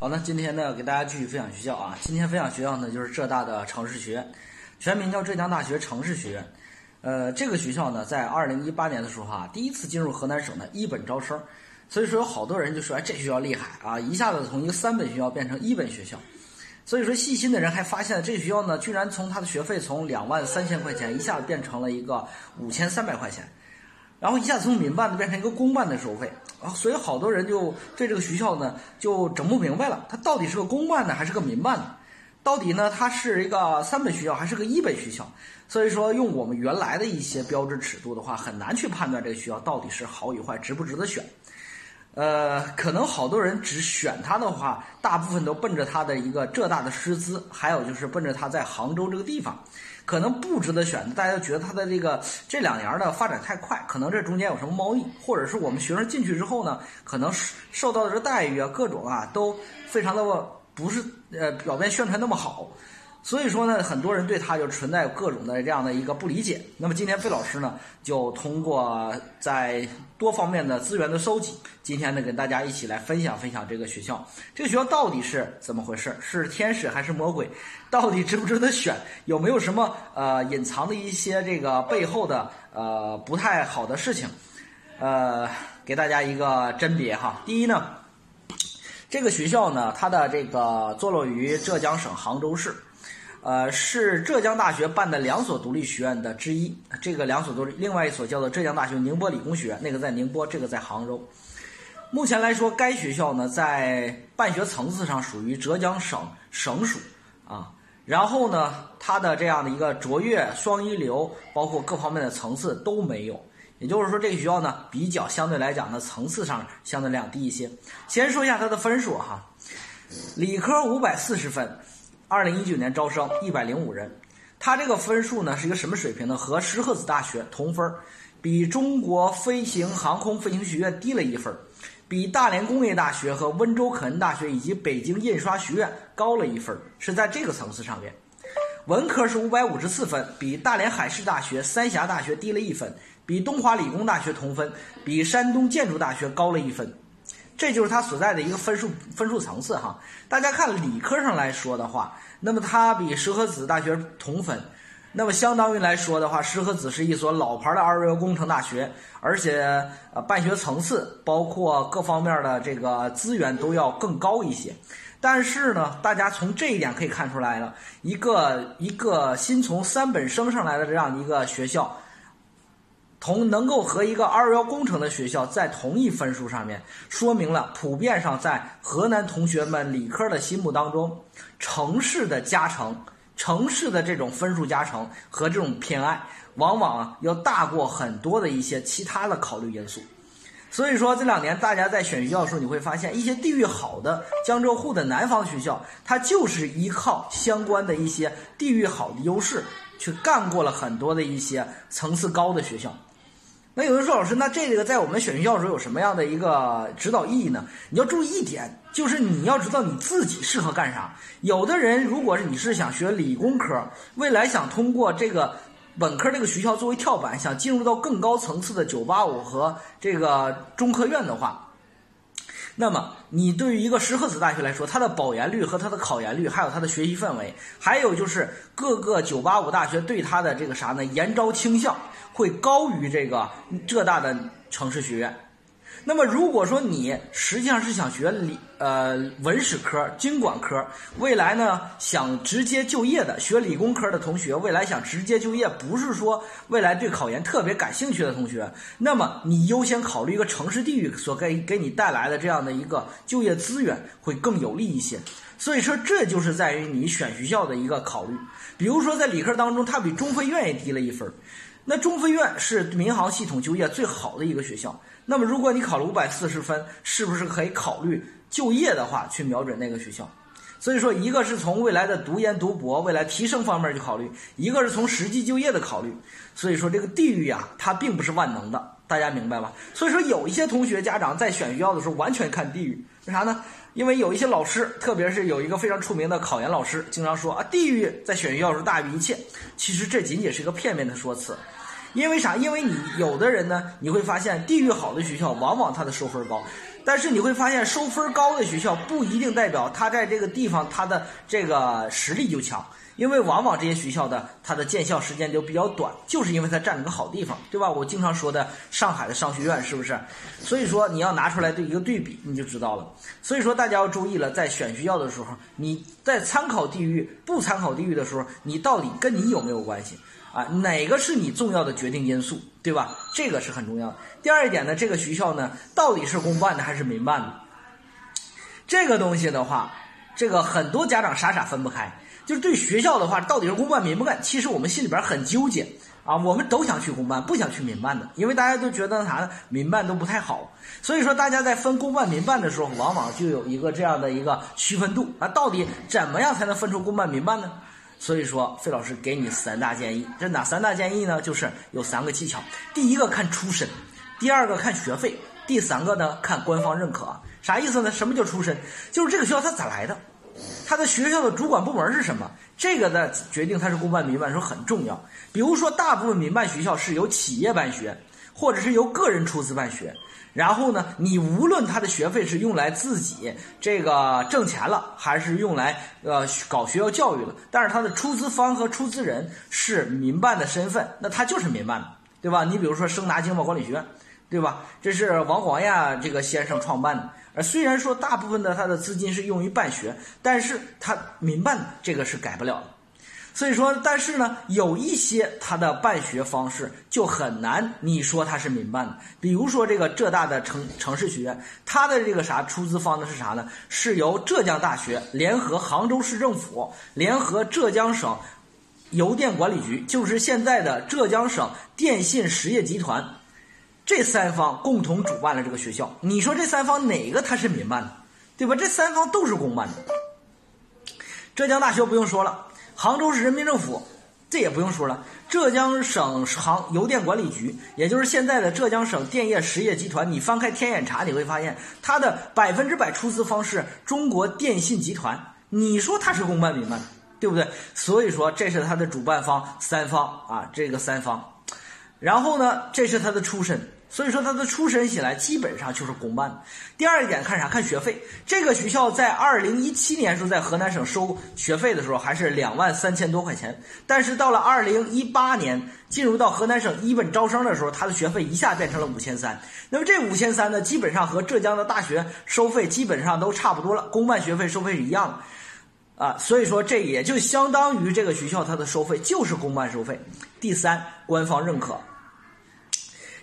好，那今天呢，给大家继续分享学校啊。今天分享学校呢，就是浙大的城市学院，全名叫浙江大学城市学院。呃，这个学校呢，在二零一八年的时候啊，第一次进入河南省的一本招生，所以说有好多人就说，哎，这学校厉害啊，一下子从一个三本学校变成一本学校。所以说，细心的人还发现，这个学校呢，居然从它的学费从两万三千块钱一下子变成了一个五千三百块钱。然后一下子从民办的变成一个公办的收费啊，所以好多人就对这个学校呢就整不明白了，它到底是个公办的还是个民办的？到底呢它是一个三本学校还是个一本学校？所以说用我们原来的一些标志尺度的话，很难去判断这个学校到底是好与坏，值不值得选。呃，可能好多人只选它的话，大部分都奔着它的一个浙大的师资，还有就是奔着它在杭州这个地方。可能不值得选，大家觉得它的这个这两年的发展太快，可能这中间有什么猫腻，或者是我们学生进去之后呢，可能受到的这待遇啊，各种啊都非常的不是呃表面宣传那么好。所以说呢，很多人对他就存在各种的这样的一个不理解。那么今天费老师呢，就通过在多方面的资源的收集，今天呢跟大家一起来分享分享这个学校。这个学校到底是怎么回事？是天使还是魔鬼？到底值不值得选？有没有什么呃隐藏的一些这个背后的呃不太好的事情？呃，给大家一个甄别哈。第一呢，这个学校呢，它的这个坐落于浙江省杭州市。呃，是浙江大学办的两所独立学院的之一。这个两所都是另外一所叫做浙江大学宁波理工学院，那个在宁波，这个在杭州。目前来说，该学校呢在办学层次上属于浙江省省属啊。然后呢，它的这样的一个卓越双一流，包括各方面的层次都没有。也就是说，这个学校呢比较相对来讲呢层次上相对量低一些。先说一下它的分数哈，理科五百四十分。二零一九年招生一百零五人，他这个分数呢是一个什么水平呢？和石河子大学同分，比中国飞行航空飞行学院低了一分，比大连工业大学和温州可恩大学以及北京印刷学院高了一分，是在这个层次上面。文科是五百五十四分，比大连海事大学、三峡大学低了一分，比东华理工大学同分，比山东建筑大学高了一分。这就是它所在的一个分数分数层次哈。大家看理科上来说的话，那么它比石河子大学同分，那么相当于来说的话，石河子是一所老牌的二幺幺工程大学，而且呃办学层次包括各方面的这个资源都要更高一些。但是呢，大家从这一点可以看出来了，一个一个新从三本升上来的这样一个学校。同能够和一个二幺幺工程的学校在同一分数上面，说明了普遍上在河南同学们理科的心目当中，城市的加成、城市的这种分数加成和这种偏爱，往往要大过很多的一些其他的考虑因素。所以说这两年大家在选学校的时候，你会发现一些地域好的江浙沪的南方学校，它就是依靠相关的一些地域好的优势，去干过了很多的一些层次高的学校。那有人说，老师，那这个在我们选学校的时候有什么样的一个指导意义呢？你要注意一点，就是你要知道你自己适合干啥。有的人，如果是你是想学理工科，未来想通过这个本科这个学校作为跳板，想进入到更高层次的985和这个中科院的话。那么，你对于一个石河子大学来说，它的保研率和它的考研率，还有它的学习氛围，还有就是各个九八五大学对它的这个啥呢？研招倾向会高于这个浙大的城市学院。那么，如果说你实际上是想学理呃文史科、经管科，未来呢想直接就业的，学理工科的同学，未来想直接就业，不是说未来对考研特别感兴趣的同学，那么你优先考虑一个城市地域所给给你带来的这样的一个就业资源会更有利一些。所以说，这就是在于你选学校的一个考虑。比如说，在理科当中，它比中科院也低了一分。那中飞院是民航系统就业最好的一个学校。那么，如果你考了五百四十分，是不是可以考虑就业的话去瞄准那个学校？所以说，一个是从未来的读研读博、未来提升方面去考虑，一个是从实际就业的考虑。所以说，这个地域啊，它并不是万能的，大家明白吧？所以说，有一些同学家长在选学校的时候完全看地域，为啥呢？因为有一些老师，特别是有一个非常出名的考研老师，经常说啊，地域在选学校时大于一切。其实这仅仅是一个片面的说辞。因为啥？因为你有的人呢，你会发现地域好的学校，往往它的收分高。但是你会发现，收分高的学校不一定代表它在这个地方它的这个实力就强。因为往往这些学校的它的建校时间就比较短，就是因为它占了个好地方，对吧？我经常说的上海的商学院是不是？所以说你要拿出来对一个对比，你就知道了。所以说大家要注意了，在选学校的时候，你在参考地域不参考地域的时候，你到底跟你有没有关系啊？哪个是你重要的决定因素，对吧？这个是很重要的。第二一点呢，这个学校呢到底是公办的还是民办的？这个东西的话，这个很多家长傻傻分不开。就是对学校的话，到底是公办民办？其实我们心里边很纠结啊，我们都想去公办，不想去民办的，因为大家都觉得啥呢？民办都不太好。所以说，大家在分公办民办的时候，往往就有一个这样的一个区分度啊。到底怎么样才能分出公办民办呢？所以说，费老师给你三大建议。这哪三大建议呢？就是有三个技巧：第一个看出身，第二个看学费，第三个呢看官方认可。啥意思呢？什么叫出身？就是这个学校它咋来的？他的学校的主管部门是什么？这个呢，决定他是公办民办时候很重要。比如说，大部分民办学校是由企业办学，或者是由个人出资办学。然后呢，你无论他的学费是用来自己这个挣钱了，还是用来呃搞学校教育了，但是他的出资方和出资人是民办的身份，那他就是民办的，对吧？你比如说升达经贸管理学院，对吧？这是王广亚这个先生创办的。而虽然说大部分的他的资金是用于办学，但是他民办这个是改不了的。所以说，但是呢，有一些他的办学方式就很难，你说他是民办的。比如说这个浙大的城城市学院，它的这个啥出资方呢是啥呢？是由浙江大学联合杭州市政府，联合浙江省邮电管理局，就是现在的浙江省电信实业集团。这三方共同主办了这个学校，你说这三方哪个他是民办的，对吧？这三方都是公办的。浙江大学不用说了，杭州市人民政府这也不用说了，浙江省杭邮电管理局，也就是现在的浙江省电业实业集团。你翻开天眼查，你会发现它的百分之百出资方是中国电信集团。你说它是公办民办，对不对？所以说这是它的主办方三方啊，这个三方。然后呢，这是它的出身。所以说，他的出身起来基本上就是公办。第二一点，看啥？看学费。这个学校在二零一七年时候在河南省收学费的时候还是两万三千多块钱，但是到了二零一八年进入到河南省一本招生的时候，他的学费一下变成了五千三。那么这五千三呢，基本上和浙江的大学收费基本上都差不多了，公办学费收费是一样的啊。所以说，这也就相当于这个学校它的收费就是公办收费。第三，官方认可。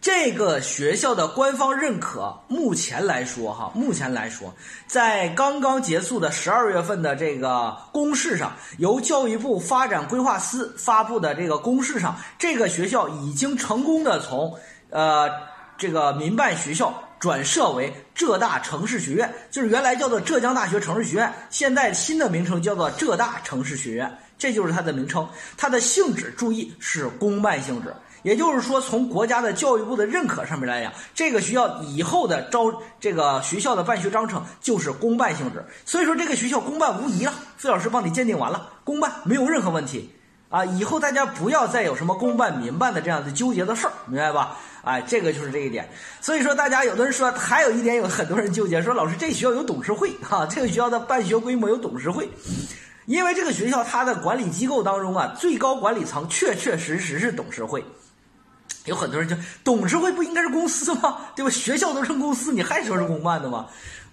这个学校的官方认可，目前来说，哈，目前来说，在刚刚结束的十二月份的这个公示上，由教育部发展规划司发布的这个公示上，这个学校已经成功的从呃这个民办学校转设为浙大城市学院，就是原来叫做浙江大学城市学院，现在新的名称叫做浙大城市学院，这就是它的名称，它的性质，注意是公办性质。也就是说，从国家的教育部的认可上面来讲，这个学校以后的招这个学校的办学章程就是公办性质。所以说，这个学校公办无疑了。费老师帮你鉴定完了，公办没有任何问题啊！以后大家不要再有什么公办民办的这样的纠结的事儿，明白吧？哎，这个就是这一点。所以说，大家有的人说，还有一点，有很多人纠结说，老师这学校有董事会哈，这个学校的办学规模有董事会，因为这个学校它的管理机构当中啊，最高管理层确确实实是董事会。有很多人就董事会不应该是公司吗？对吧？学校都成公司，你还说是公办的吗？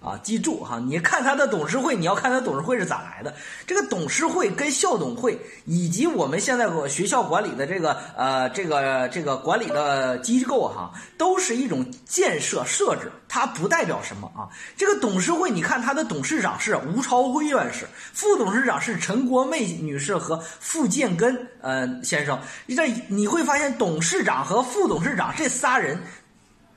啊，记住哈，你看他的董事会，你要看他董事会是咋来的。这个董事会跟校董会以及我们现在学校管理的这个呃这个这个管理的机构哈，都是一种建设设置，它不代表什么啊。这个董事会，你看他的董事长是吴朝辉院士，副董事长是陈国妹女士和傅建根呃先生。这你会发现，董事长和副董事长这仨人。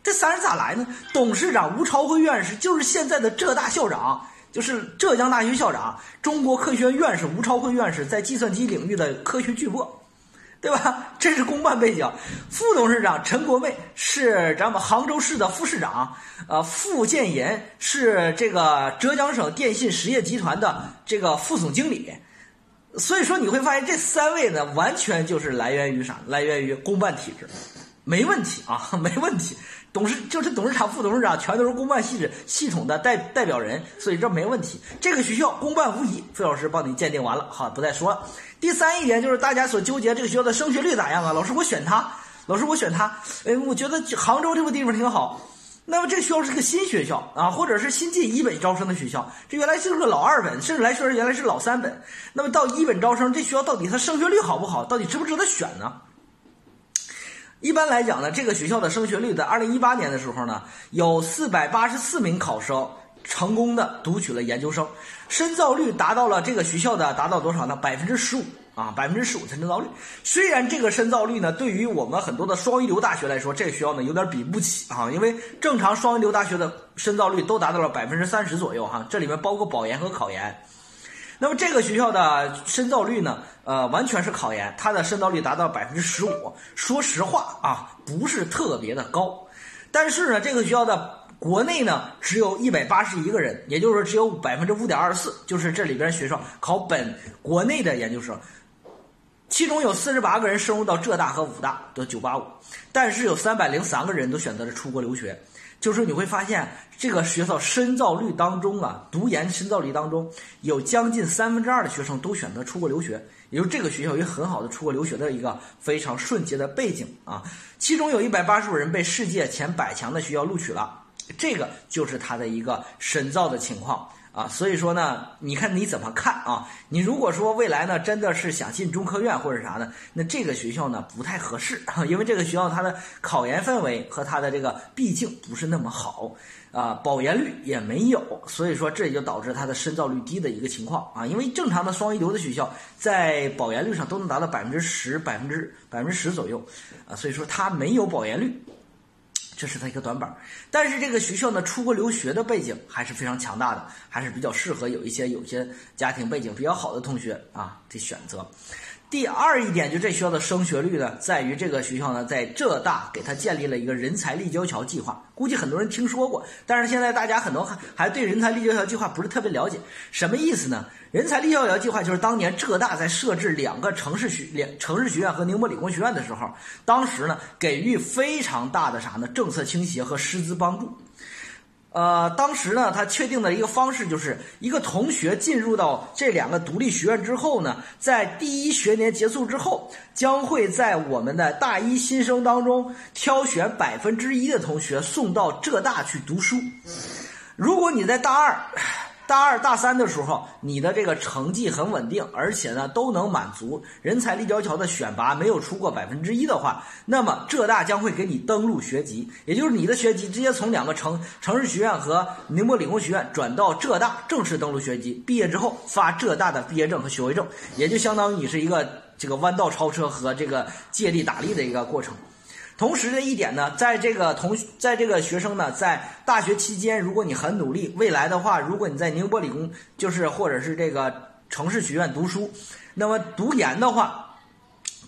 这三人咋来呢？董事长吴朝辉院士就是现在的浙大校长，就是浙江大学校长，中国科学院院士吴朝辉院士在计算机领域的科学巨擘，对吧？这是公办背景。副董事长陈国妹是咱们杭州市的副市长，呃，傅建言是这个浙江省电信实业集团的这个副总经理。所以说你会发现这三位呢，完全就是来源于啥？来源于公办体制。没问题啊，没问题。董事就是董事长、副董事长全都是公办系系统的代代表人，所以这没问题。这个学校公办无疑，费老师帮你鉴定完了，好，不再说了。第三一点就是大家所纠结这个学校的升学率咋样啊？老师，我选它。老师，我选它。哎，我觉得杭州这个地方挺好。那么这个学校是个新学校啊，或者是新进一本招生的学校。这原来就是个老二本，甚至来说原来是老三本。那么到一本招生，这学校到底它升学率好不好？到底值不值得选呢？一般来讲呢，这个学校的升学率在二零一八年的时候呢，有四百八十四名考生成功的读取了研究生，深造率达到了这个学校的达到多少呢？百分之十五啊，百分之十五的深造率。虽然这个深造率呢，对于我们很多的双一流大学来说，这个学校呢有点比不起啊，因为正常双一流大学的深造率都达到了百分之三十左右哈，这里面包括保研和考研。那么这个学校的深造率呢？呃，完全是考研，它的深造率达到百分之十五。说实话啊，不是特别的高。但是呢，这个学校的国内呢只有一百八十一个人，也就是说只有百分之五点二四，就是这里边学生考本国内的研究生，其中有四十八个人升入到浙大和武大的九八五，但是有三百零三个人都选择了出国留学。就是你会发现，这个学校深造率当中啊，读研深造率当中有将近三分之二的学生都选择出国留学，也就这个学校有很好的出国留学的一个非常顺捷的背景啊。其中有一百八十五人被世界前百强的学校录取了，这个就是它的一个深造的情况。啊，所以说呢，你看你怎么看啊？你如果说未来呢，真的是想进中科院或者啥的，那这个学校呢不太合适，因为这个学校它的考研氛围和它的这个毕竟不是那么好啊，保研率也没有，所以说这也就导致它的深造率低的一个情况啊。因为正常的双一流的学校在保研率上都能达到百分之十、百分之百分之十左右啊，所以说它没有保研率。这是它一个短板，但是这个学校呢，出国留学的背景还是非常强大的，还是比较适合有一些有些家庭背景比较好的同学啊这选择。第二一点，就这学校的升学率呢，在于这个学校呢，在浙大给他建立了一个人才立交桥计划。估计很多人听说过，但是现在大家很多还还对人才立交桥计划不是特别了解。什么意思呢？人才立交桥计划就是当年浙大在设置两个城市学两城市学院和宁波理工学院的时候，当时呢给予非常大的啥呢政策倾斜和师资帮助。呃，当时呢，他确定的一个方式就是一个同学进入到这两个独立学院之后呢，在第一学年结束之后，将会在我们的大一新生当中挑选百分之一的同学送到浙大去读书。如果你在大二。大二、大三的时候，你的这个成绩很稳定，而且呢都能满足人才立交桥的选拔，没有出过百分之一的话，那么浙大将会给你登录学籍，也就是你的学籍直接从两个城城市学院和宁波理工学院转到浙大正式登录学籍，毕业之后发浙大的毕业证和学位证，也就相当于你是一个这个弯道超车和这个借力打力的一个过程。同时的一点呢，在这个同在这个学生呢，在大学期间，如果你很努力，未来的话，如果你在宁波理工，就是或者是这个城市学院读书，那么读研的话，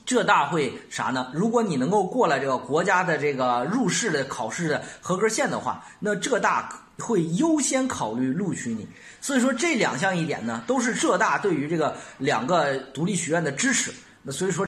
浙大会啥呢？如果你能够过了这个国家的这个入试的考试的合格线的话，那浙大会优先考虑录取你。所以说这两项一点呢，都是浙大对于这个两个独立学院的支持。那所以说。